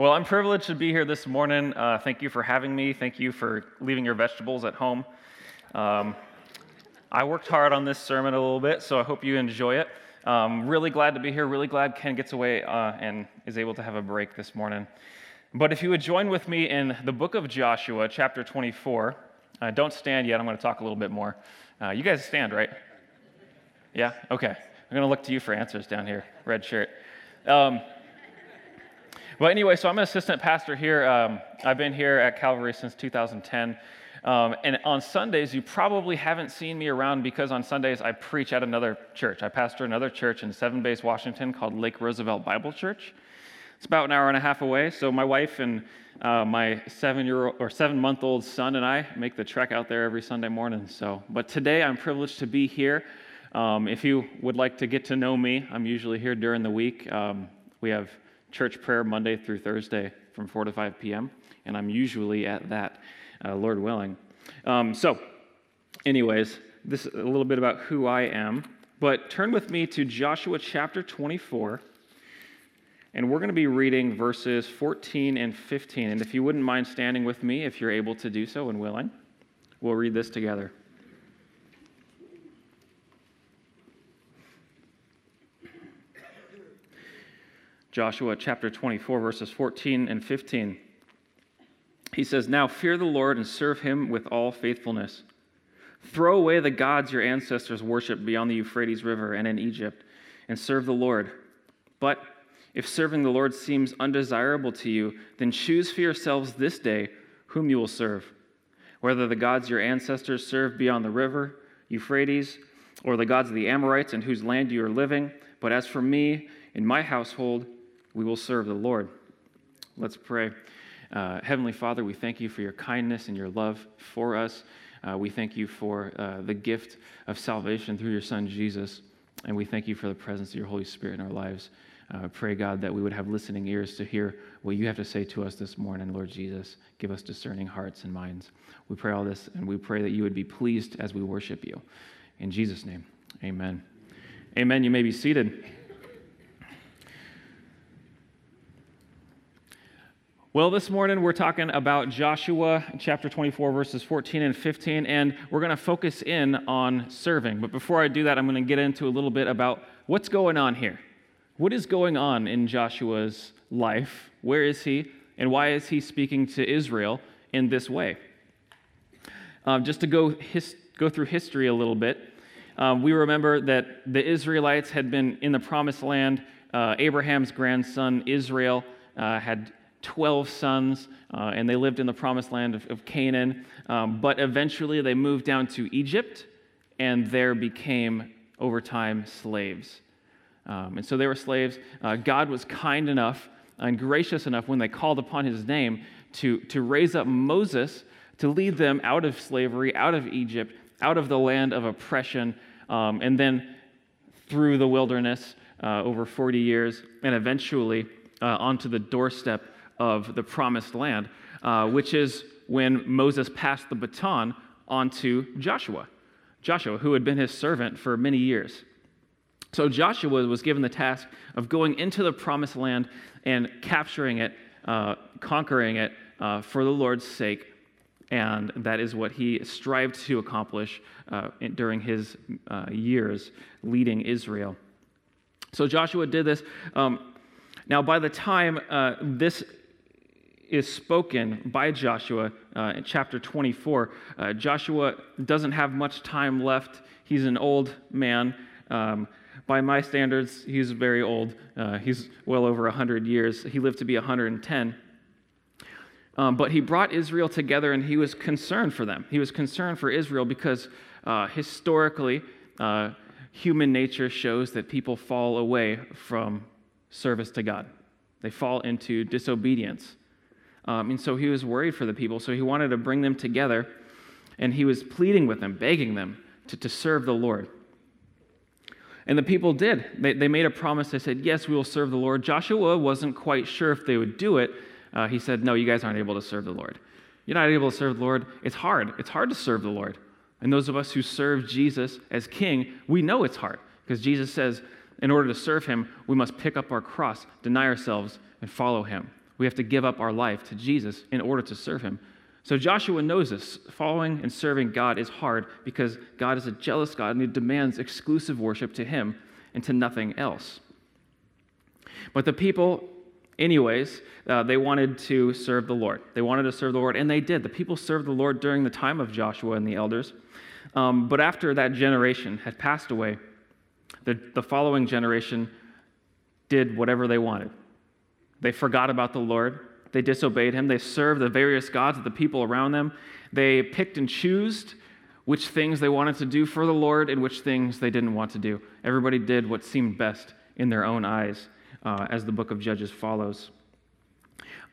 Well, I'm privileged to be here this morning. Uh, thank you for having me. Thank you for leaving your vegetables at home. Um, I worked hard on this sermon a little bit, so I hope you enjoy it. Um, really glad to be here. Really glad Ken gets away uh, and is able to have a break this morning. But if you would join with me in the book of Joshua, chapter 24. Uh, don't stand yet. I'm going to talk a little bit more. Uh, you guys stand, right? Yeah? Okay. I'm going to look to you for answers down here. Red shirt. Um, well, anyway, so I'm an assistant pastor here. Um, I've been here at Calvary since 2010. Um, and on Sundays, you probably haven't seen me around because on Sundays I preach at another church. I pastor another church in Seven Bays, Washington called Lake Roosevelt Bible Church. It's about an hour and a half away. So my wife and uh, my seven-year-old or seven-month-old son and I make the trek out there every Sunday morning. So, but today I'm privileged to be here. Um, if you would like to get to know me, I'm usually here during the week. Um, we have church prayer Monday through Thursday from 4 to 5 p.m., and I'm usually at that, uh, Lord willing. Um, so, anyways, this is a little bit about who I am. But turn with me to Joshua chapter 24, and we're going to be reading verses 14 and 15. And if you wouldn't mind standing with me, if you're able to do so and willing, we'll read this together. Joshua chapter 24, verses 14 and 15. He says, Now fear the Lord and serve him with all faithfulness. Throw away the gods your ancestors worshiped beyond the Euphrates River and in Egypt, and serve the Lord. But if serving the Lord seems undesirable to you, then choose for yourselves this day whom you will serve, whether the gods your ancestors served beyond the river, Euphrates, or the gods of the Amorites in whose land you are living. But as for me and my household, we will serve the Lord. Let's pray. Uh, Heavenly Father, we thank you for your kindness and your love for us. Uh, we thank you for uh, the gift of salvation through your Son, Jesus. And we thank you for the presence of your Holy Spirit in our lives. Uh, pray, God, that we would have listening ears to hear what you have to say to us this morning, Lord Jesus. Give us discerning hearts and minds. We pray all this, and we pray that you would be pleased as we worship you. In Jesus' name, amen. Amen. You may be seated. Well, this morning we're talking about Joshua chapter 24, verses 14 and 15, and we're going to focus in on serving. But before I do that, I'm going to get into a little bit about what's going on here. What is going on in Joshua's life? Where is he? And why is he speaking to Israel in this way? Um, just to go, his, go through history a little bit, um, we remember that the Israelites had been in the promised land. Uh, Abraham's grandson, Israel, uh, had 12 sons, uh, and they lived in the promised land of, of Canaan. Um, but eventually they moved down to Egypt and there became, over time, slaves. Um, and so they were slaves. Uh, God was kind enough and gracious enough when they called upon his name to, to raise up Moses to lead them out of slavery, out of Egypt, out of the land of oppression, um, and then through the wilderness uh, over 40 years, and eventually uh, onto the doorstep of the promised land, uh, which is when Moses passed the baton onto Joshua. Joshua, who had been his servant for many years. So Joshua was given the task of going into the promised land and capturing it, uh, conquering it uh, for the Lord's sake. And that is what he strived to accomplish uh, during his uh, years leading Israel. So Joshua did this. Um, now, by the time uh, this is spoken by Joshua uh, in chapter 24. Uh, Joshua doesn't have much time left. He's an old man. Um, by my standards, he's very old. Uh, he's well over 100 years. He lived to be 110. Um, but he brought Israel together and he was concerned for them. He was concerned for Israel because uh, historically, uh, human nature shows that people fall away from service to God, they fall into disobedience. Um, and so he was worried for the people. So he wanted to bring them together. And he was pleading with them, begging them to, to serve the Lord. And the people did. They, they made a promise. They said, Yes, we will serve the Lord. Joshua wasn't quite sure if they would do it. Uh, he said, No, you guys aren't able to serve the Lord. You're not able to serve the Lord. It's hard. It's hard to serve the Lord. And those of us who serve Jesus as king, we know it's hard because Jesus says, in order to serve him, we must pick up our cross, deny ourselves, and follow him. We have to give up our life to Jesus in order to serve him. So Joshua knows this. Following and serving God is hard because God is a jealous God and he demands exclusive worship to him and to nothing else. But the people, anyways, uh, they wanted to serve the Lord. They wanted to serve the Lord, and they did. The people served the Lord during the time of Joshua and the elders. Um, but after that generation had passed away, the, the following generation did whatever they wanted. They forgot about the Lord. They disobeyed him. They served the various gods of the people around them. They picked and chose which things they wanted to do for the Lord and which things they didn't want to do. Everybody did what seemed best in their own eyes, uh, as the book of Judges follows.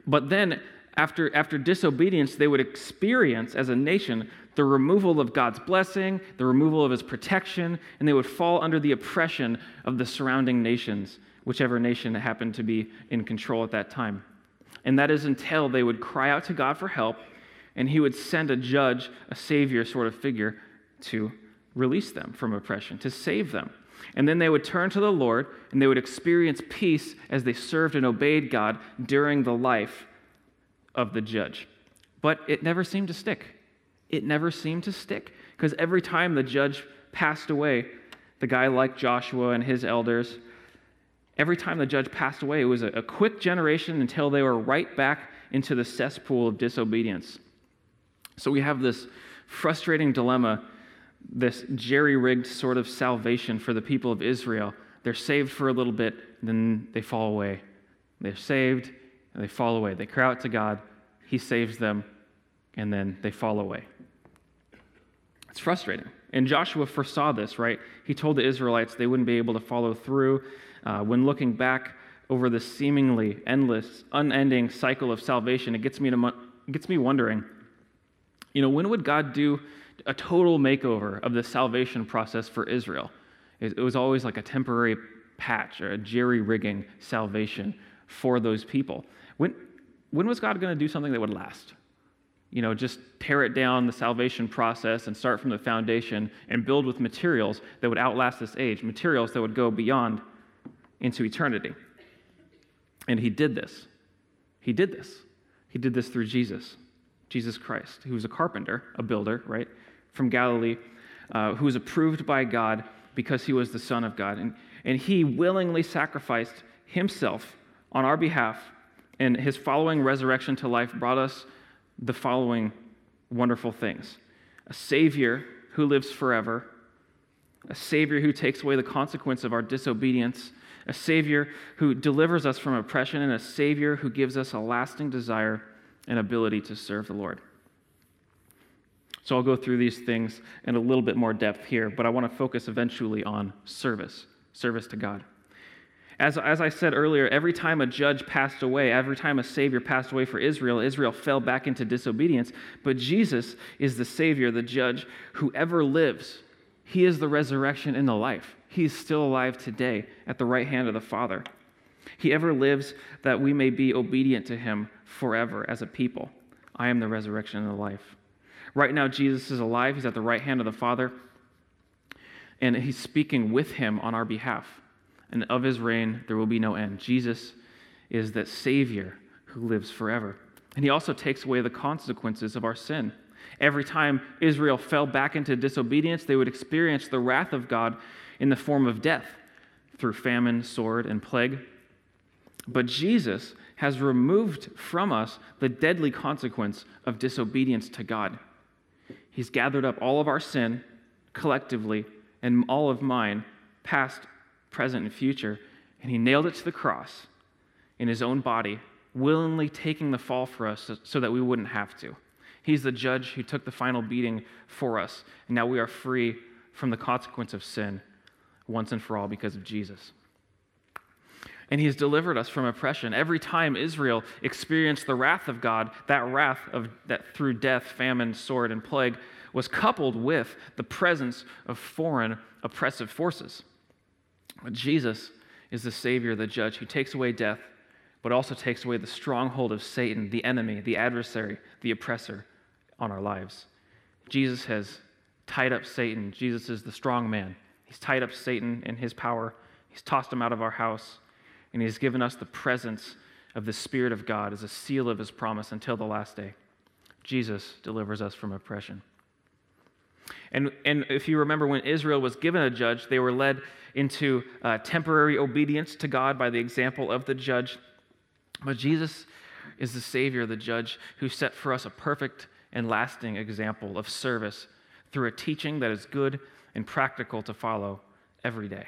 But then, after, after disobedience, they would experience as a nation the removal of God's blessing, the removal of his protection, and they would fall under the oppression of the surrounding nations, whichever nation happened to be in control at that time. And that is until they would cry out to God for help, and he would send a judge, a savior sort of figure, to release them from oppression, to save them. And then they would turn to the Lord and they would experience peace as they served and obeyed God during the life of the judge. But it never seemed to stick. It never seemed to stick because every time the judge passed away, the guy like Joshua and his elders, every time the judge passed away, it was a, a quick generation until they were right back into the cesspool of disobedience. So we have this frustrating dilemma this jerry rigged sort of salvation for the people of Israel. They're saved for a little bit, then they fall away. They're saved, and they fall away. They cry out to God, He saves them, and then they fall away. It's frustrating. And Joshua foresaw this, right? He told the Israelites they wouldn't be able to follow through. Uh, when looking back over the seemingly endless, unending cycle of salvation, it gets me, to, it gets me wondering, you know, when would God do a total makeover of the salvation process for Israel. It, was always like a temporary patch or a jerry rigging salvation for those people. When, when was God going to do something that would last? You know, just tear it down, the salvation process, and start from the foundation and build with materials that would outlast this age, materials that would go beyond into eternity. And he did this. He did this. He did this through Jesus, Jesus Christ, who was a carpenter, a builder, right? from Galilee uh, who was approved by God because he was the Son of God. And, and he willingly sacrificed himself on our behalf, and his following resurrection to life brought us the following wonderful things a Savior who lives forever, a Savior who takes away the consequence of our disobedience, a Savior who delivers us from oppression, and a Savior who gives us a lasting desire and ability to serve the Lord. So I'll go through these things in a little bit more depth here, but I want to focus eventually on service, service to God. As, as I said earlier, every time a judge passed away, every time a savior passed away for Israel, Israel fell back into disobedience. But Jesus is the savior, the judge, who ever lives. He is the resurrection and the life. He is still alive today at the right hand of the Father. He ever lives that we may be obedient to him forever as a people. I am the resurrection and the life. Right now, Jesus is alive. He's at the right hand of the Father. And he's speaking with him on our behalf. And of his reign, there will be no end. Jesus is that Savior who lives forever. And he also takes away the consequences of our sin. Every time Israel fell back into disobedience, they would experience the wrath of God in the form of death through famine, sword, and plague. But Jesus has removed from us the deadly consequence of disobedience to God. He's gathered up all of our sin collectively and all of mine, past, present, and future, and he nailed it to the cross in his own body, willingly taking the fall for us so that we wouldn't have to. He's the judge who took the final beating for us, and now we are free from the consequence of sin once and for all because of Jesus and he's delivered us from oppression. Every time Israel experienced the wrath of God, that wrath of that through death, famine, sword, and plague was coupled with the presence of foreign oppressive forces. But Jesus is the Savior, the judge, who takes away death, but also takes away the stronghold of Satan, the enemy, the adversary, the oppressor on our lives. Jesus has tied up Satan. Jesus is the strong man. He's tied up Satan in his power. He's tossed him out of our house and He's given us the presence of the Spirit of God as a seal of his promise until the last day. Jesus delivers us from oppression. And, and if you remember, when Israel was given a judge, they were led into uh, temporary obedience to God by the example of the judge. But Jesus is the Savior, the judge, who set for us a perfect and lasting example of service through a teaching that is good and practical to follow every day.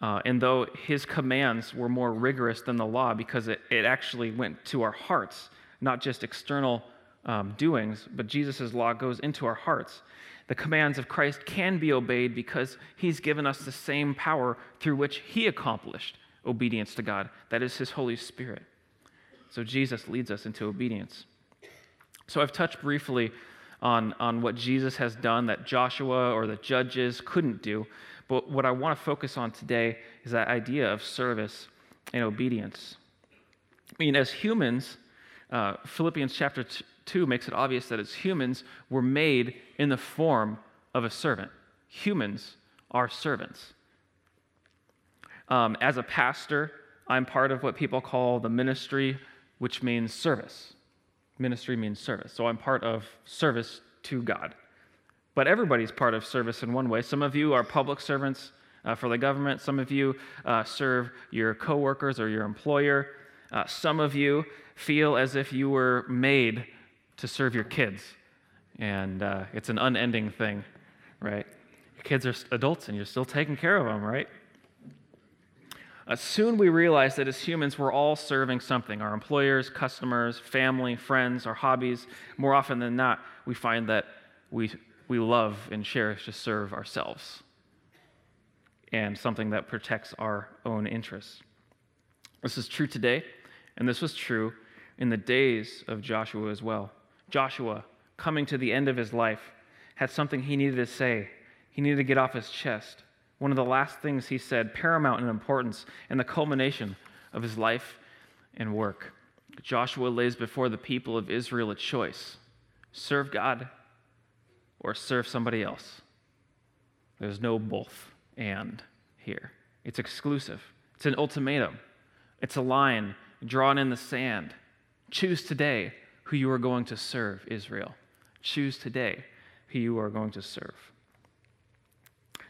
Uh, and though his commands were more rigorous than the law because it, it actually went to our hearts, not just external um, doings, but Jesus' law goes into our hearts. The commands of Christ can be obeyed because he's given us the same power through which he accomplished obedience to God. That is his Holy Spirit. So Jesus leads us into obedience. So I've touched briefly on, on what Jesus has done that Joshua or the judges couldn't do. But what I want to focus on today is that idea of service and obedience. I mean, as humans, uh, Philippians chapter 2 makes it obvious that as humans, we're made in the form of a servant. Humans are servants. Um, as a pastor, I'm part of what people call the ministry, which means service. Ministry means service. So I'm part of service to God. But everybody's part of service in one way. Some of you are public servants uh, for the government. Some of you uh, serve your coworkers or your employer. Uh, some of you feel as if you were made to serve your kids. And uh, it's an unending thing, right? Your kids are adults and you're still taking care of them, right? Uh, soon we realize that as humans, we're all serving something our employers, customers, family, friends, our hobbies. More often than not, we find that we we love and cherish to serve ourselves and something that protects our own interests. This is true today, and this was true in the days of Joshua as well. Joshua, coming to the end of his life, had something he needed to say. He needed to get off his chest. One of the last things he said, paramount in importance and the culmination of his life and work. Joshua lays before the people of Israel a choice serve God or serve somebody else. There's no both and here. It's exclusive. It's an ultimatum. It's a line drawn in the sand. Choose today who you are going to serve, Israel. Choose today who you are going to serve.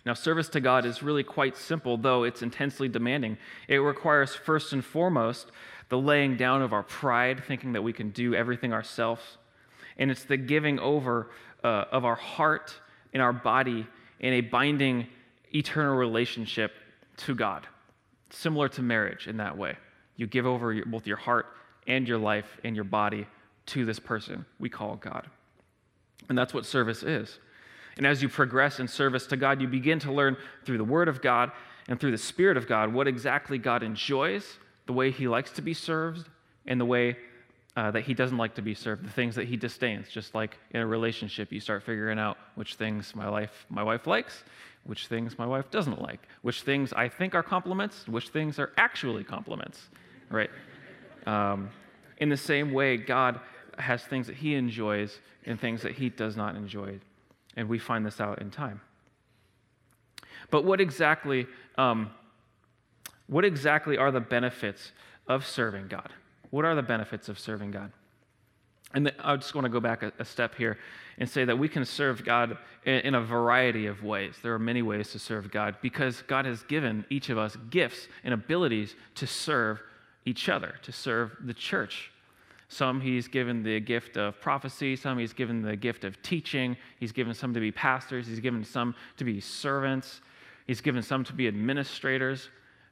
Now, service to God is really quite simple, though it's intensely demanding. It requires, first and foremost, the laying down of our pride, thinking that we can do everything ourselves. And it's the giving over uh, of our heart and our body in a binding eternal relationship to God, similar to marriage in that way. You give over your, both your heart and your life and your body to this person we call God. And that's what service is. And as you progress in service to God, you begin to learn through the Word of God and through the Spirit of God what exactly God enjoys, the way He likes to be served, and the way uh, that he doesn't like to be served, the things that he disdains. Just like in a relationship, you start figuring out which things my life my wife likes, which things my wife doesn't like, which things I think are compliments, which things are actually compliments, right? Um, in the same way, God has things that he enjoys and things that he does not enjoy, and we find this out in time. But what exactly, um, what exactly are the benefits of serving God? What are the benefits of serving God? And I just want to go back a, a, step here and say that we can serve God in, in, a variety of ways. There are many ways to serve God because God has given each of us gifts and abilities to serve each other, to serve the church. Some he's given the gift of prophecy, some he's given the gift of teaching, he's given some to be pastors, he's given some to be servants, he's given some to be administrators.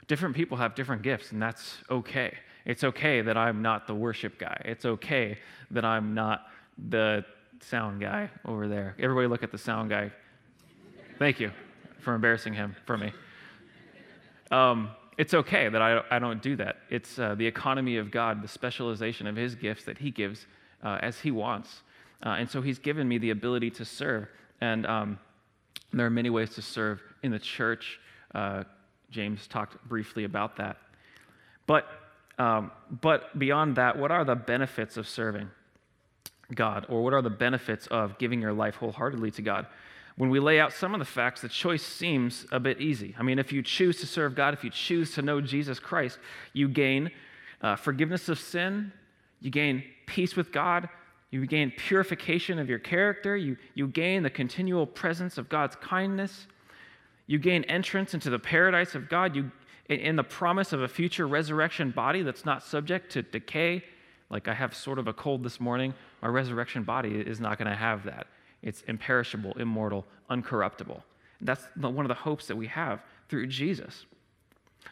Different people have different gifts, and that's okay. It's okay that I'm not the worship guy. It's okay that I'm not the sound guy over there. Everybody look at the sound guy. Thank you for embarrassing him for me. Um, it's okay that I, I don't do that. It's uh, the economy of God, the specialization of his gifts that he gives uh, as he wants. Uh, and so he's given me the ability to serve. And um, there are many ways to serve in the church. Uh, James talked briefly about that. But um, but beyond that, what are the benefits of serving God? Or what are the benefits of giving your life wholeheartedly to God? When we lay out some of the facts, the choice seems a bit easy. I mean, if you choose to serve God, if you choose to know Jesus Christ, you gain uh, forgiveness of sin, you gain peace with God, you gain purification of your character, you, you gain the continual presence of God's kindness, you gain entrance into the paradise of God, you in the promise of a future resurrection body that's not subject to decay. Like I have sort of a cold this morning, my resurrection body is not going to have that. It's imperishable, immortal, uncorruptible. That's one of the hopes that we have through Jesus.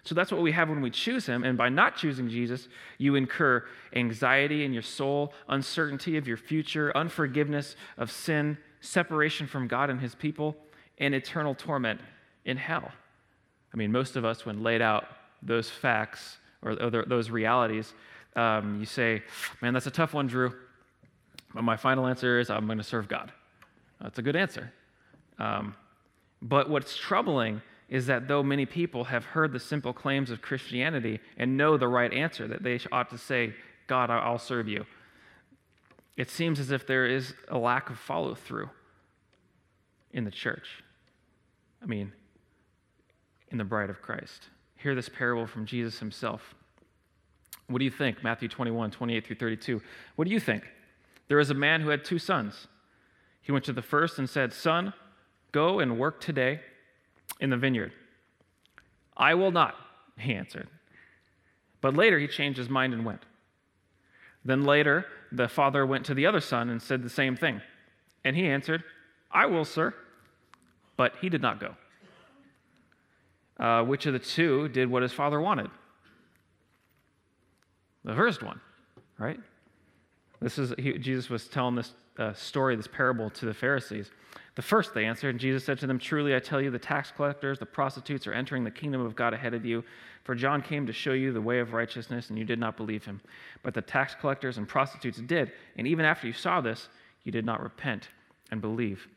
So that's what we have when we choose him. And by not choosing Jesus, you incur anxiety in your soul, uncertainty of your future, unforgiveness of sin, separation from God and his people, and eternal torment in hell. I mean, most of us, when laid out those facts or, those realities, um, you say, man, that's a tough one, Drew. But my final answer is I'm going to serve God. That's a good answer. Um, but what's troubling is that though many people have heard the simple claims of Christianity and know the right answer, that they ought to say, God, I'll serve you, it seems as if there is a lack of follow through in the church. I mean, in the bride of Christ. Hear this parable from Jesus himself. What do you think? Matthew 21, 28 through 32. What do you think? There was a man who had two sons. He went to the first and said, Son, go and work today in the vineyard. I will not, he answered. But later he changed his mind and went. Then later, the father went to the other son and said the same thing. And he answered, I will, sir. But he did not go. Uh, which of the two did what his father wanted? The first one, right? This is he, Jesus was telling this uh, story, this parable to the Pharisees. The first they answered, and Jesus said to them, Truly I tell you, the tax collectors, the prostitutes are entering the kingdom of God ahead of you. For John came to show you the way of righteousness, and you did not believe him. But the tax collectors and prostitutes did, and even after you saw this, you did not repent and believe.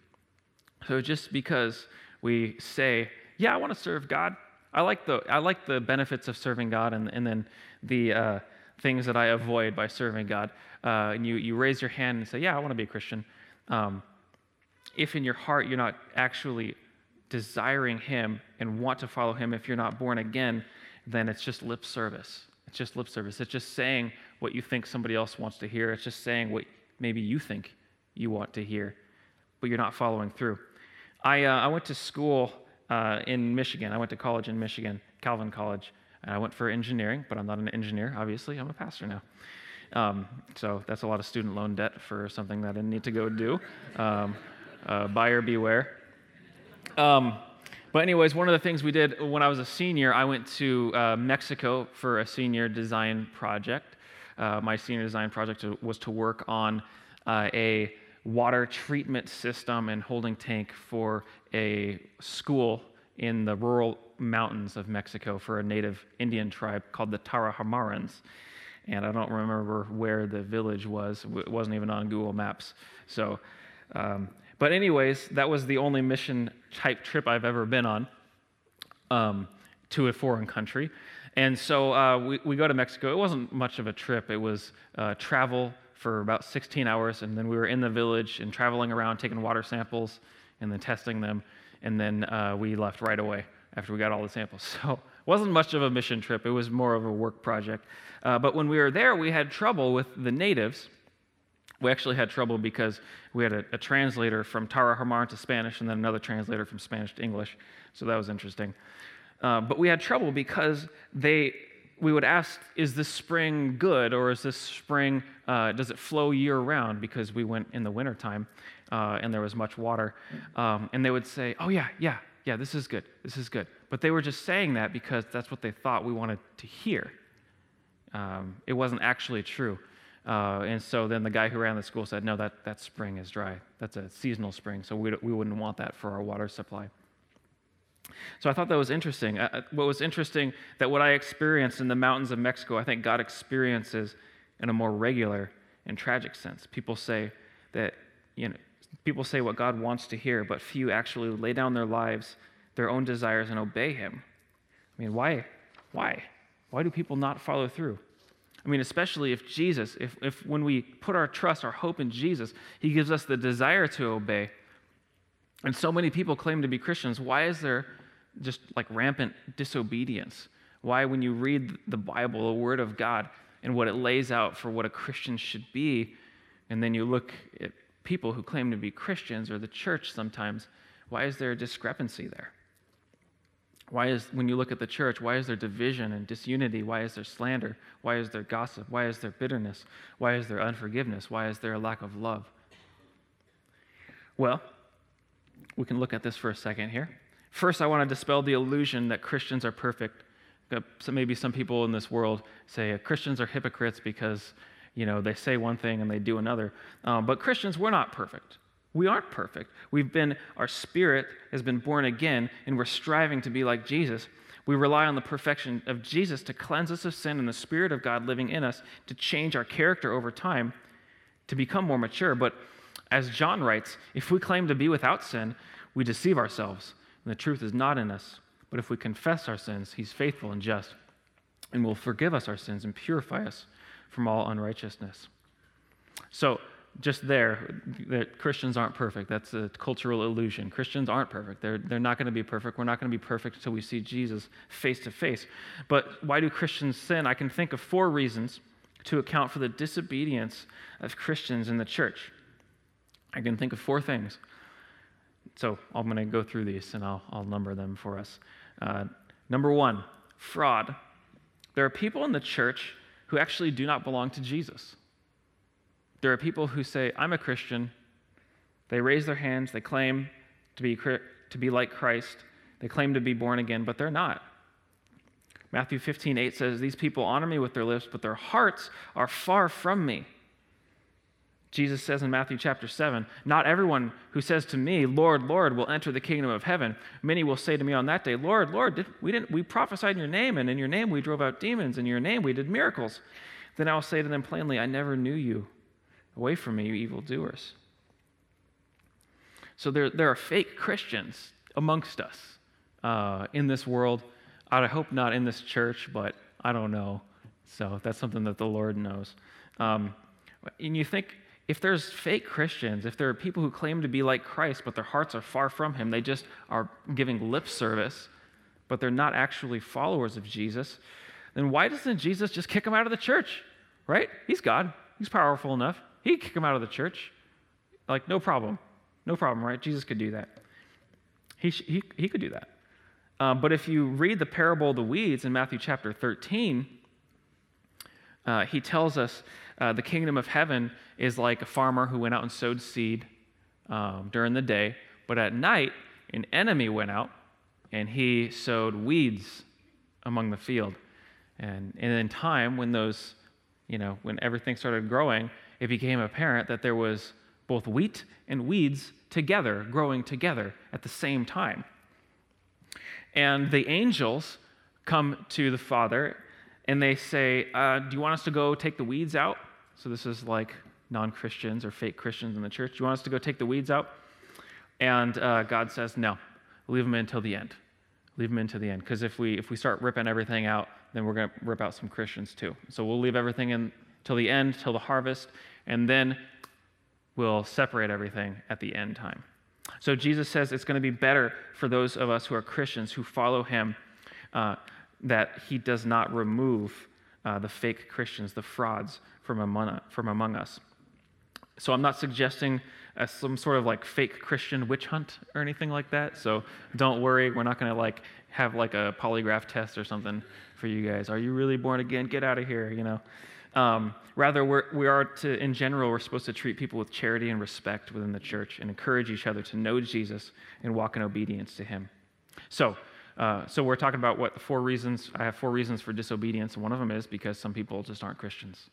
So just because we say, Yeah, I want to serve God, I like the, I like the benefits of serving God, and, and then the uh, things that I avoid by serving God. Uh, and you, you raise your hand and say, Yeah, I want to be a Christian. Um, if in your heart you're not actually desiring Him and want to follow Him, if you're not born again, then it's just lip service. It's just lip service. It's just saying what you think somebody else wants to hear. It's just saying what maybe you think you want to hear, but you're not following through. I, uh, I went to school uh, in Michigan. I went to college in Michigan, Calvin College. And I went for engineering, but I'm not an engineer, obviously. I'm a pastor now. Um, so that's a lot of student loan debt for something that I didn't need to go do. Um, uh, buyer beware. Um, but, anyways, one of the things we did when I was a senior, I went to uh, Mexico for a senior design project. Uh, my senior design project was to work on uh, a water treatment system and holding tank for a school in the rural mountains of Mexico for a native Indian tribe called the Tarahumarans. And I don't remember where the village was. It wasn't even on Google Maps. So, um, but anyways, that was the only mission type trip I've ever been on um, to a foreign country. And so uh, we, we go to Mexico. It wasn't much of a trip. It was uh, travel for about 16 hours, and then we were in the village and traveling around, taking water samples and then testing them, and then uh, we left right away after we got all the samples. So wasn't much of a mission trip. It was more of a work project. Uh, but when we were there, we had trouble with the natives. We actually had trouble because we had a, a translator from Tarahumara to Spanish and then another translator from Spanish to English. So that was interesting. Uh, but we had trouble because they we would ask, is this spring good or is this spring, uh, does it flow year round? Because we went in the wintertime uh, and there was much water. Um, and they would say, oh, yeah, yeah, yeah, this is good, this is good. But they were just saying that because that's what they thought we wanted to hear. Um, it wasn't actually true. Uh, and so then the guy who ran the school said, no, that, that spring is dry. That's a seasonal spring, so we, we wouldn't want that for our water supply. So I thought that was interesting. Uh, uh, what was interesting that what I experienced in the mountains of Mexico, I think God experiences in a more regular and tragic sense. People say that, you know, people say what God wants to hear, but few actually lay down their lives, their own desires, and obey Him. I mean, why? Why? Why do people not follow through? I mean, especially if Jesus, if, if when we put our trust, our hope in Jesus, He gives us the desire to obey. And so many people claim to be Christians. Why is there just like rampant disobedience? Why, when you read the Bible, the Word of God, and what it lays out for what a Christian should be. And then you look at people who claim to be Christians or the church sometimes, why is there a discrepancy there? Why is, when you look at the church, why is there division and disunity? Why is there slander? Why is there gossip? Why is there bitterness? Why is there unforgiveness? Why is there a lack of love? Well, we can look at this for a second here. First, I want to dispel the illusion that Christians are perfect. So maybe some people in this world say uh, Christians are hypocrites because you know they say one thing and they do another. Um, but Christians, we're not perfect. We aren't perfect. We've been, our spirit has been born again, and we're striving to be like Jesus. We rely on the perfection of Jesus to cleanse us of sin and the Spirit of God living in us to change our character over time to become more mature. But as John writes, if we claim to be without sin, we deceive ourselves, and the truth is not in us. But if we confess our sins, he's faithful and just, and will forgive us our sins and purify us from all unrighteousness. So, just there, that Christians aren't perfect. That's a cultural illusion. Christians aren't perfect. They're, they're not going to be perfect. We're not going to be perfect until we see Jesus face to face. But why do Christians sin? I can think of four reasons to account for the disobedience of Christians in the church. I can think of four things. So I'm going to go through these and I'll, I'll number them for us. Uh, number one, fraud. There are people in the church who actually do not belong to Jesus. There are people who say, I'm a Christian. They raise their hands, they claim to be, to be like Christ, they claim to be born again, but they're not. Matthew 15, 8 says, These people honor me with their lips, but their hearts are far from me. Jesus says in Matthew chapter 7, Not everyone who says to me, Lord, Lord, will enter the kingdom of heaven. Many will say to me on that day, Lord, Lord, did, we, didn't, we prophesied in your name, and in your name we drove out demons, in your name we did miracles. Then I will say to them plainly, I never knew you. Away from me, you evildoers. So there, there are fake Christians amongst us uh, in this world. I hope not in this church, but I don't know. So that's something that the Lord knows. Um, and you think if there's fake Christians, if there are people who claim to be like Christ, but their hearts are far from Him, they just are giving lip service, but they're not actually followers of Jesus, then why doesn't Jesus just kick them out of the church? Right? He's God, He's powerful enough. He kick them out of the church. Like, no problem. No problem, right? Jesus could do that. He, he, he could do that. Um, but if you read the parable of the weeds in Matthew chapter 13, uh, he tells us uh, the kingdom of heaven is like a farmer who went out and sowed seed um, during the day, but at night, an enemy went out and he sowed weeds among the field. And, and in time, when those, you know, when everything started growing, it became apparent that there was both wheat and weeds together, growing together at the same time. And the angels come to the father and they say, uh, Do you want us to go take the weeds out? So this is like non Christians or fake Christians in the church. Do you want us to go take the weeds out? And uh, God says, No, leave them until the end. Leave them until the end. Because if we, if we start ripping everything out, then we're going to rip out some Christians too. So we'll leave everything in till the end, till the harvest, and then we'll separate everything at the end time. So Jesus says it's going to be better for those of us who are Christians who follow him uh, that he does not remove uh, the fake Christians, the frauds from among, from among us. So I'm not suggesting uh, some sort of like fake Christian witch hunt or anything like that. So don't worry, we're not going to like have like a polygraph test or something for you guys. Are you really born again? Get out of here, you know. Um, rather, we're, we are to, in general, we're supposed to treat people with charity and respect within the church and encourage each other to know Jesus and walk in obedience to him. So, uh, so we're talking about what the four reasons. I have four reasons for disobedience, one of them is because some people just aren't Christians.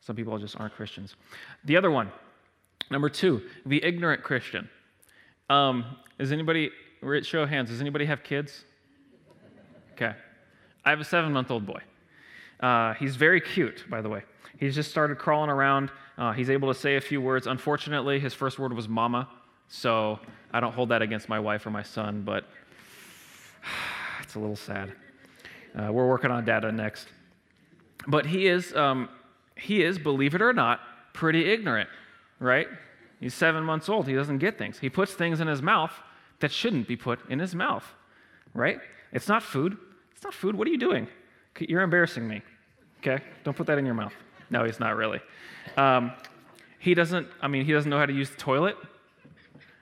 Some people just aren't Christians. The other one, number two, the ignorant Christian. Um, is anybody, show of hands, does anybody have kids? Okay. I have a seven month old boy. Uh, he's very cute, by the way. He's just started crawling around. Uh, he's able to say a few words. Unfortunately, his first word was mama, so I don't hold that against my wife or my son, but it's a little sad. Uh, we're working on data next. But he is, um, he is, believe it or not, pretty ignorant, right? He's seven months old. He doesn't get things. He puts things in his mouth that shouldn't be put in his mouth, right? It's not food. It's not food. What are you doing? You're embarrassing me. Okay? Don't put that in your mouth. No, he's not really. Um, he doesn't, I mean, he doesn't know how to use the toilet.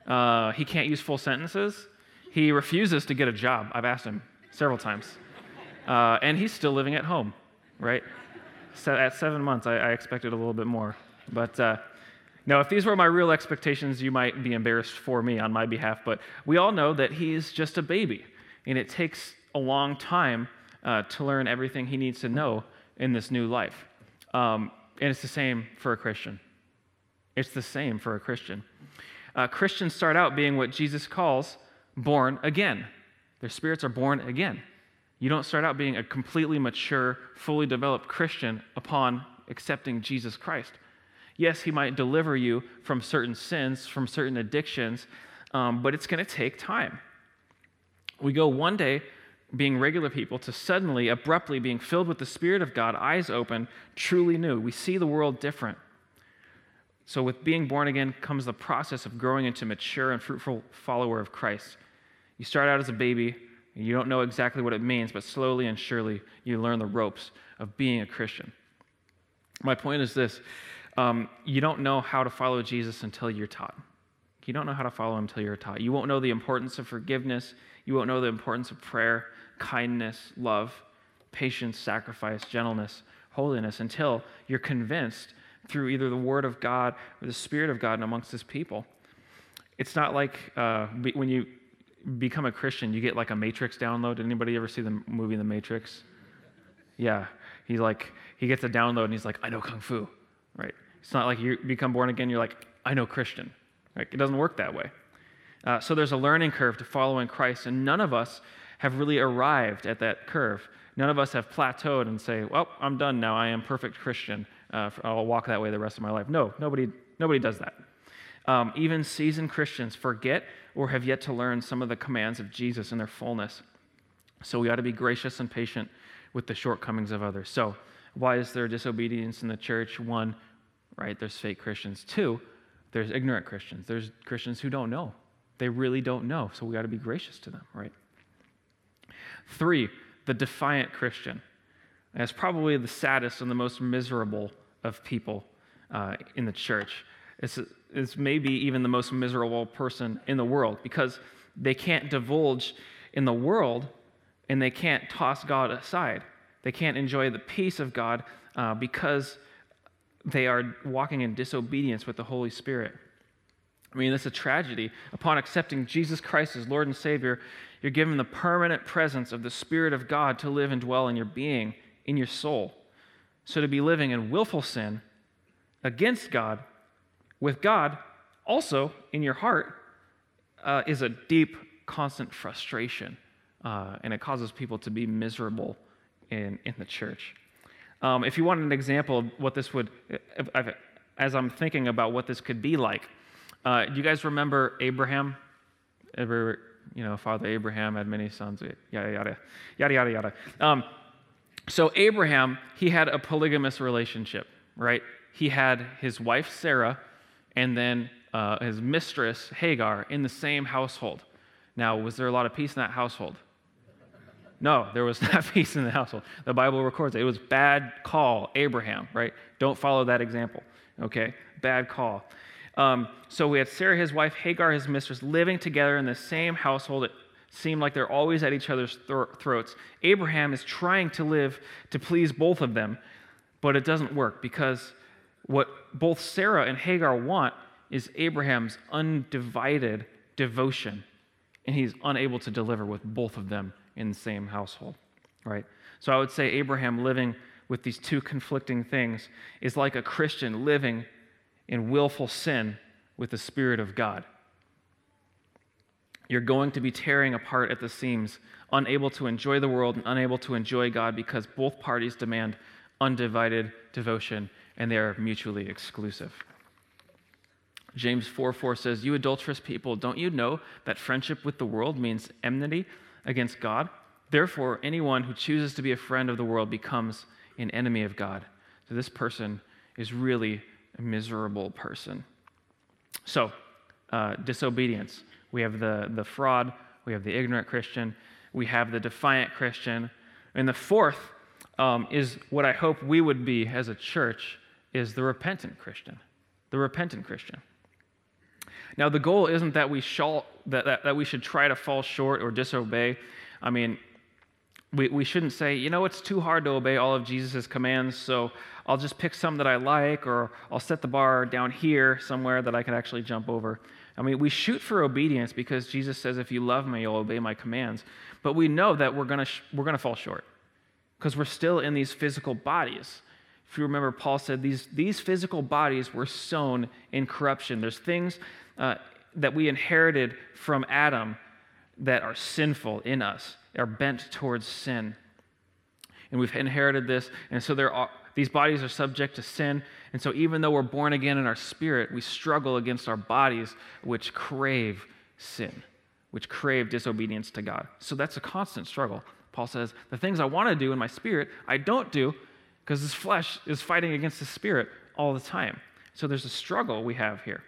Uh, he can't use full sentences. He refuses to get a job. I've asked him several times. Uh, and he's still living at home, right? So at seven months, I, I expected a little bit more. But uh, no, if these were my real expectations, you might be embarrassed for me on my behalf. But we all know that he's just a baby, and it takes a long time uh, to learn everything he needs to know in this new life. Um, and it's the same for a Christian. It's the same for a Christian. Uh, Christians start out being what Jesus calls born again. Their spirits are born again. You don't start out being a completely mature, fully developed Christian upon accepting Jesus Christ. Yes, He might deliver you from certain sins, from certain addictions, um, but it's going to take time. We go one day being regular people to suddenly, abruptly being filled with the Spirit of God, eyes open, truly new. We see the world different. So, with being born again comes the process of growing into mature and fruitful follower of Christ. You start out as a baby, and you don't know exactly what it means, but slowly and surely you learn the ropes of being a Christian. My point is this um, you don't know how to follow Jesus until you're taught. You don't know how to follow him until you're taught. You won't know the importance of forgiveness. You won't know the importance of prayer, kindness, love, patience, sacrifice, gentleness, holiness until you're convinced through either the Word of God or the Spirit of God and amongst His people. It's not like uh, when you become a Christian, you get like a Matrix download. Anybody ever see the movie The Matrix? Yeah, he's like he gets a download and he's like, I know kung fu, right? It's not like you become born again. You're like, I know Christian. Right? It doesn't work that way. Uh, so there's a learning curve to following Christ, and none of us have really arrived at that curve. None of us have plateaued and say, "Well, I'm done now. I am perfect Christian. Uh, I'll walk that way the rest of my life." No, nobody, nobody does that. Um, even seasoned Christians forget or have yet to learn some of the commands of Jesus in their fullness. So we ought to be gracious and patient with the shortcomings of others. So, why is there disobedience in the church? One, right, there's fake Christians. Two, there's ignorant Christians. There's Christians who don't know. They really don't know. So we got to be gracious to them, right? Three, the defiant Christian. That's probably the saddest and the most miserable of people uh, in the church. It's, it's maybe even the most miserable person in the world because they can't divulge in the world and they can't toss God aside. They can't enjoy the peace of God uh, because they are walking in disobedience with the Holy Spirit. I mean, that's a tragedy. Upon accepting Jesus Christ as Lord and Savior, you're given the permanent presence of the Spirit of God to live and dwell in your being, in your soul. So to be living in willful sin against God, with God also in your heart, uh, is a deep, constant frustration. Uh, and it causes people to be miserable in, in the church. Um, if you want an example of what this would, as I'm thinking about what this could be like, uh, do you guys remember Abraham? Ever, you know, Father Abraham had many sons, yada, yada, yada, yada, yada. Um, so, Abraham, he had a polygamous relationship, right? He had his wife, Sarah, and then uh, his mistress, Hagar, in the same household. Now, was there a lot of peace in that household? No, there was not peace in the household. The Bible records it. It was bad call, Abraham, right? Don't follow that example, okay? Bad call. Um, so we had Sarah, his wife, Hagar, his mistress, living together in the same household. It seemed like they're always at each other's throats. Abraham is trying to live to please both of them, but it doesn't work because what both Sarah and Hagar want is Abraham's undivided devotion, and he's unable to deliver with both of them in the same household, right? So I would say Abraham living with these two conflicting things is like a Christian living in willful sin with the Spirit of God. You're going to be tearing apart at the seams, unable to enjoy the world and unable to enjoy God because both parties demand undivided devotion and they are mutually exclusive. James 4 4 says, You adulterous people, don't you know that friendship with the world means enmity against God? Therefore, anyone who chooses to be a friend of the world becomes an enemy of God. So this person is really a miserable person. So, uh, disobedience. We have the, the fraud, we have the ignorant Christian, we have the defiant Christian. And the fourth um, is what I hope we would be as a church is the repentant Christian. The repentant Christian. Now, the goal isn't that we, shall, that, that, that we should try to fall short or disobey. I mean, we, we shouldn't say, you know, it's too hard to obey all of Jesus' commands, so I'll just pick some that I like, or I'll set the bar down here somewhere that I can actually jump over. I mean, we shoot for obedience because Jesus says, if you love me, you'll obey my commands. But we know that we're going to we're going to fall short because we're still in these physical bodies. If you remember, Paul said these, these physical bodies were sown in corruption. There's things uh, that we inherited from Adam that are sinful in us, are bent towards sin. And we've inherited this, and so there are, these bodies are subject to sin. And so, even though we're born again in our spirit, we struggle against our bodies, which crave sin, which crave disobedience to God. So, that's a constant struggle. Paul says, The things I want to do in my spirit, I don't do because this flesh is fighting against the spirit all the time. So there's a struggle we have here.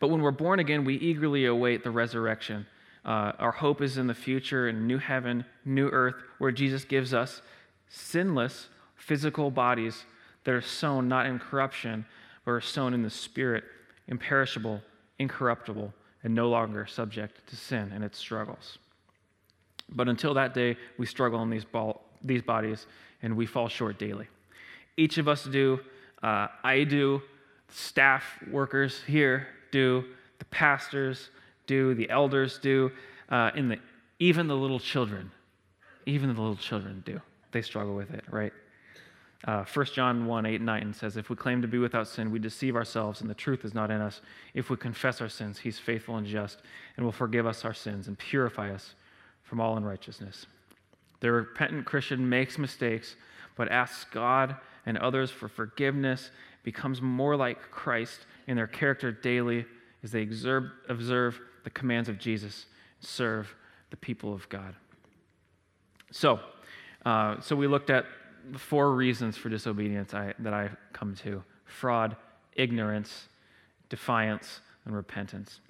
But when we're born again, we eagerly await the resurrection. Uh, our hope is in the future, in new heaven, new earth, where Jesus gives us sinless physical bodies that are sown not in corruption, but are sown in the spirit, imperishable, incorruptible, and no longer subject to sin and its struggles. But until that day, we struggle in these, ball, these bodies and we fall short daily. Each of us do. Uh, I do. Staff workers here do. The pastors do. The elders do. Uh, in the, even the little children, even the little children do. They struggle with it, right? Uh, 1 John 1 8 and 9 says, If we claim to be without sin, we deceive ourselves, and the truth is not in us. If we confess our sins, he's faithful and just, and will forgive us our sins and purify us from all unrighteousness. The repentant Christian makes mistakes, but asks God and others for forgiveness, becomes more like Christ in their character daily as they observe, observe the commands of Jesus, serve the people of God. So, uh, so we looked at the four reasons for disobedience I, that I come to fraud, ignorance, defiance, and repentance.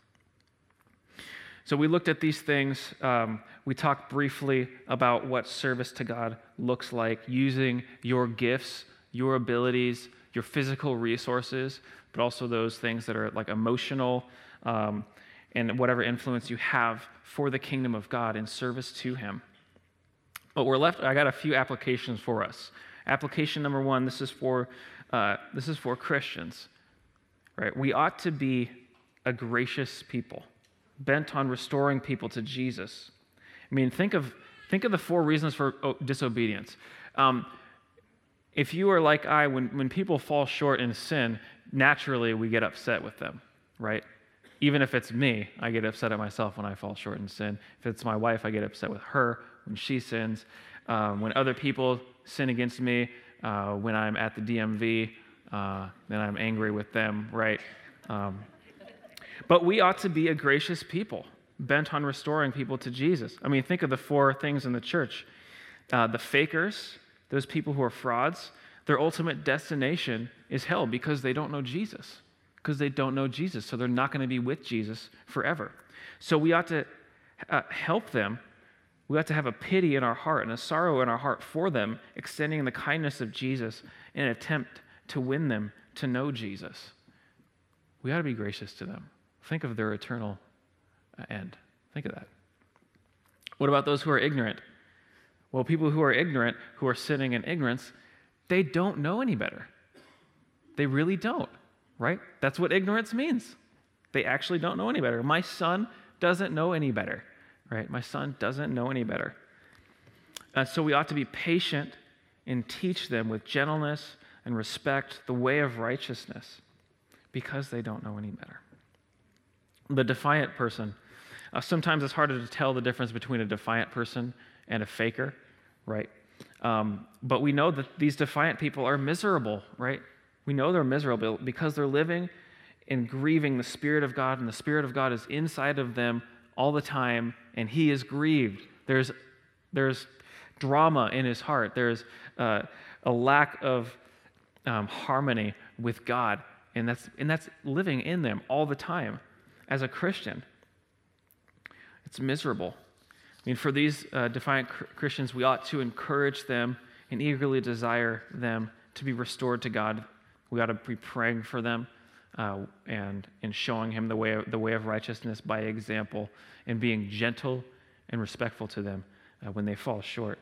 So we looked at these things. Um, we talked briefly about what service to God looks like using your gifts, your abilities, your physical resources, but also those things that are like emotional um, and whatever influence you have for the kingdom of God in service to Him. But we're left. I got a few applications for us. Application number one. This is for uh, this is for Christians, right? We ought to be a gracious people bent on restoring people to Jesus. I mean, think of, think of the four reasons for disobedience. Um, if you are like I, when, when people fall short in sin, naturally we get upset with them, right? Even if it's me, I get upset at myself when I fall short in sin. If it's my wife, I get upset with her when she sins. Um, when other people sin against me, uh, when I'm at the DMV, uh, then I'm angry with them, right? Um, but we ought to be a gracious people, bent on restoring people to Jesus. I mean, think of the four things in the church uh, the fakers, those people who are frauds, their ultimate destination is hell because they don't know Jesus. Because they don't know Jesus. So they're not going to be with Jesus forever. So we ought to uh, help them. We ought to have a pity in our heart and a sorrow in our heart for them, extending the kindness of Jesus in an attempt to win them to know Jesus. We ought to be gracious to them. Think of their eternal uh, end. Think of that. What about those who are ignorant? Well, people who are ignorant, who are sitting in ignorance, they don't know any better. They really don't, right? That's what ignorance means. They actually don't know any better. My son doesn't know any better, right? My son doesn't know any better. Uh, so we ought to be patient and teach them with gentleness and respect the way of righteousness because they don't know any better the defiant person. Uh, sometimes it's harder to tell the difference between a defiant person and a faker, right? Um, but we know that these defiant people are miserable, right? We know they're miserable because they're living and grieving the Spirit of God, and the Spirit of God is inside of them all the time, and He is grieved. There's, there's drama in His heart, there's uh, a lack of um, harmony with God, and that's, and that's living in them all the time as a Christian. It's miserable. I mean, for these uh, defiant Christians, we ought to encourage them and eagerly desire them to be restored to God. We ought to be praying for them uh, and, and showing Him the way, of, the way of righteousness by example and being gentle and respectful to them uh, when they fall short.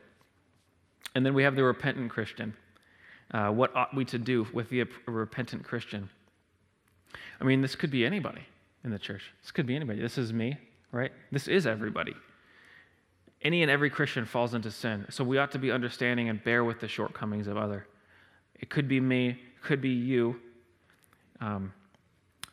And then we have the repentant Christian. Uh, what ought we to do with the repentant Christian? I mean, this could be anybody in the church. This could be anybody. This is me, right? This is everybody. Any and every Christian falls into sin. So we ought to be understanding and bear with the shortcomings of other. It could be me, it could be you. Um,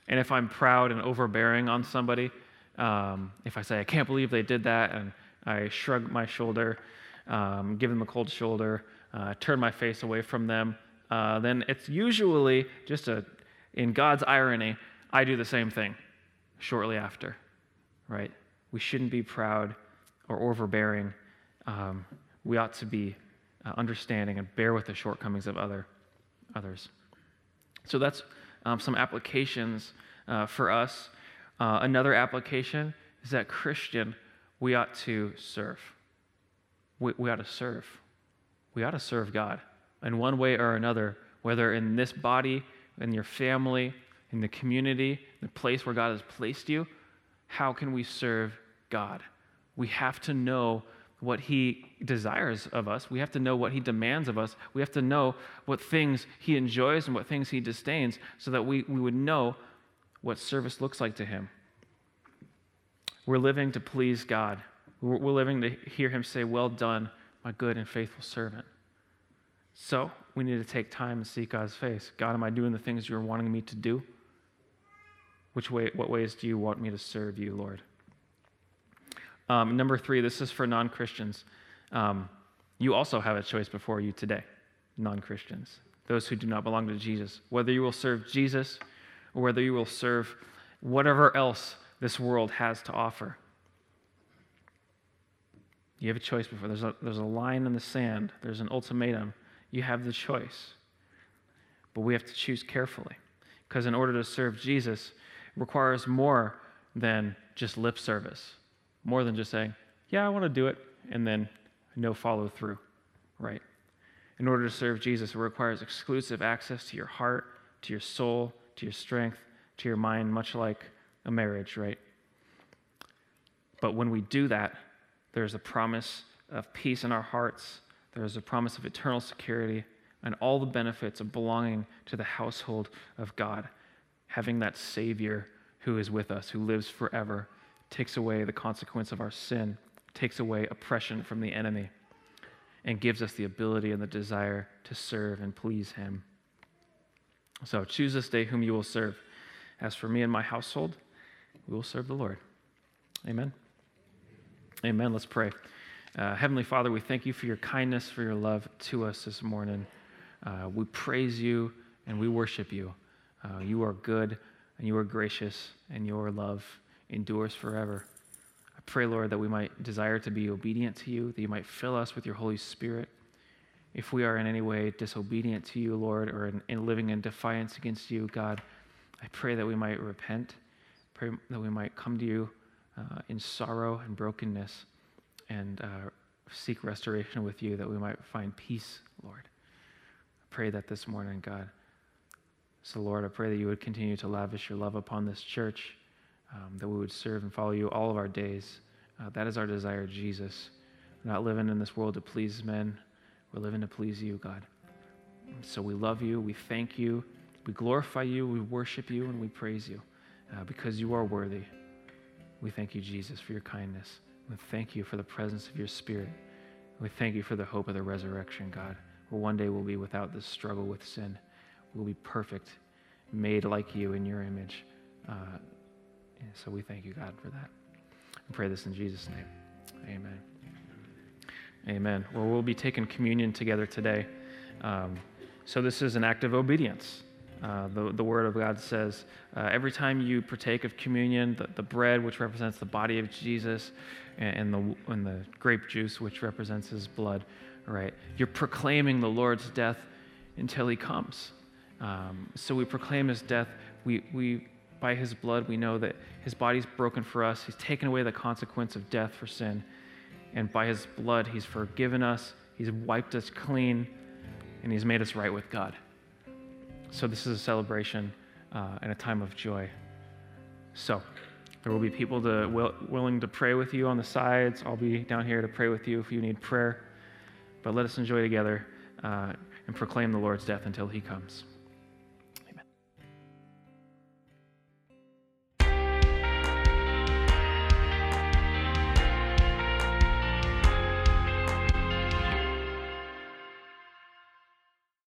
and if I'm proud and overbearing on somebody, um, if I say, I can't believe they did that, and I shrug my shoulder, um, give them a cold shoulder, uh, turn my face away from them, uh, then it's usually just a, in God's irony, I do the same thing shortly after, right? We shouldn't be proud or overbearing. Um, we ought to be uh, understanding and bear with the shortcomings of other others. So that's um, some applications uh, for us. Uh, another application is that Christian, we ought to serve. We, we ought to serve. We ought to serve God in one way or another, whether in this body, in your family, in the community, the place where God has placed you. How can we serve God? We have to know what He desires of us. We have to know what He demands of us. We have to know what things He enjoys and what things He disdains so that we, we would know what service looks like to Him. We're living to please God. We're, we're living to hear Him say, Well done, my good and faithful servant. So we need to take time and seek God's face. God, am I doing the things you're wanting me to do? Which way, what ways do you want me to serve you, Lord? Um, number three, this is for non Christians. Um, you also have a choice before you today, non Christians, those who do not belong to Jesus. Whether you will serve Jesus or whether you will serve whatever else this world has to offer. You have a choice before. There's a, there's a line in the sand, there's an ultimatum. You have the choice. But we have to choose carefully. Because in order to serve Jesus, requires more than just lip service more than just saying, yeah, I want to do it, and then no follow through, right? In order to serve Jesus, it requires exclusive access to your heart, to your soul, to your strength, to your mind, much like a marriage, right? But when we do that, there's a promise of peace in our hearts, there's a promise of eternal security, and all the benefits of belonging to the household of God, having that Savior who is with us, who lives forever takes away the consequence of our sin, takes away oppression from the enemy, and gives us the ability and the desire to serve and please Him. So choose this day whom you will serve. As for me and my household, we will serve the Lord. Amen. Amen. Let's pray. Uh, Heavenly Father, we thank you for your kindness, for your love to us this morning. Uh, we praise you and we worship you. Uh, you are good and you are gracious, and your love endures forever. I pray, Lord, that we might desire to be obedient to you, that you might fill us with your Holy Spirit. If we are in any way disobedient to you, Lord, or in, in living in defiance against you, God, I pray that we might repent, pray that we might come to you uh, in sorrow and brokenness and uh, seek restoration with you, that we might find peace, Lord. I pray that this morning, God. So, Lord, I pray that you would continue to lavish your love upon this church um, that we would serve and follow you all of our days. Uh, that is our desire, Jesus. We're not living in this world to please men, we're living to please you, God. So we love you, we thank you, we glorify you, we worship you, and we praise you uh, because you are worthy. We thank you, Jesus, for your kindness. We thank you for the presence of your Spirit. We thank you for the hope of the resurrection, God, where one day we'll be without this struggle with sin. We'll be perfect, made like you in your image. Uh, so we thank you, God, for that. I pray this in Jesus' name. Amen. Amen. Well, we'll be taking communion together today. Um, so this is an act of obedience. Uh, the, the Word of God says uh, every time you partake of communion, the, the bread, which represents the body of Jesus, and, and, the, and the grape juice, which represents his blood, right? You're proclaiming the Lord's death until he comes. Um, so we proclaim his death. We, we by his blood, we know that his body's broken for us. He's taken away the consequence of death for sin. And by his blood, he's forgiven us, he's wiped us clean, and he's made us right with God. So, this is a celebration uh, and a time of joy. So, there will be people to, will, willing to pray with you on the sides. I'll be down here to pray with you if you need prayer. But let us enjoy together uh, and proclaim the Lord's death until he comes.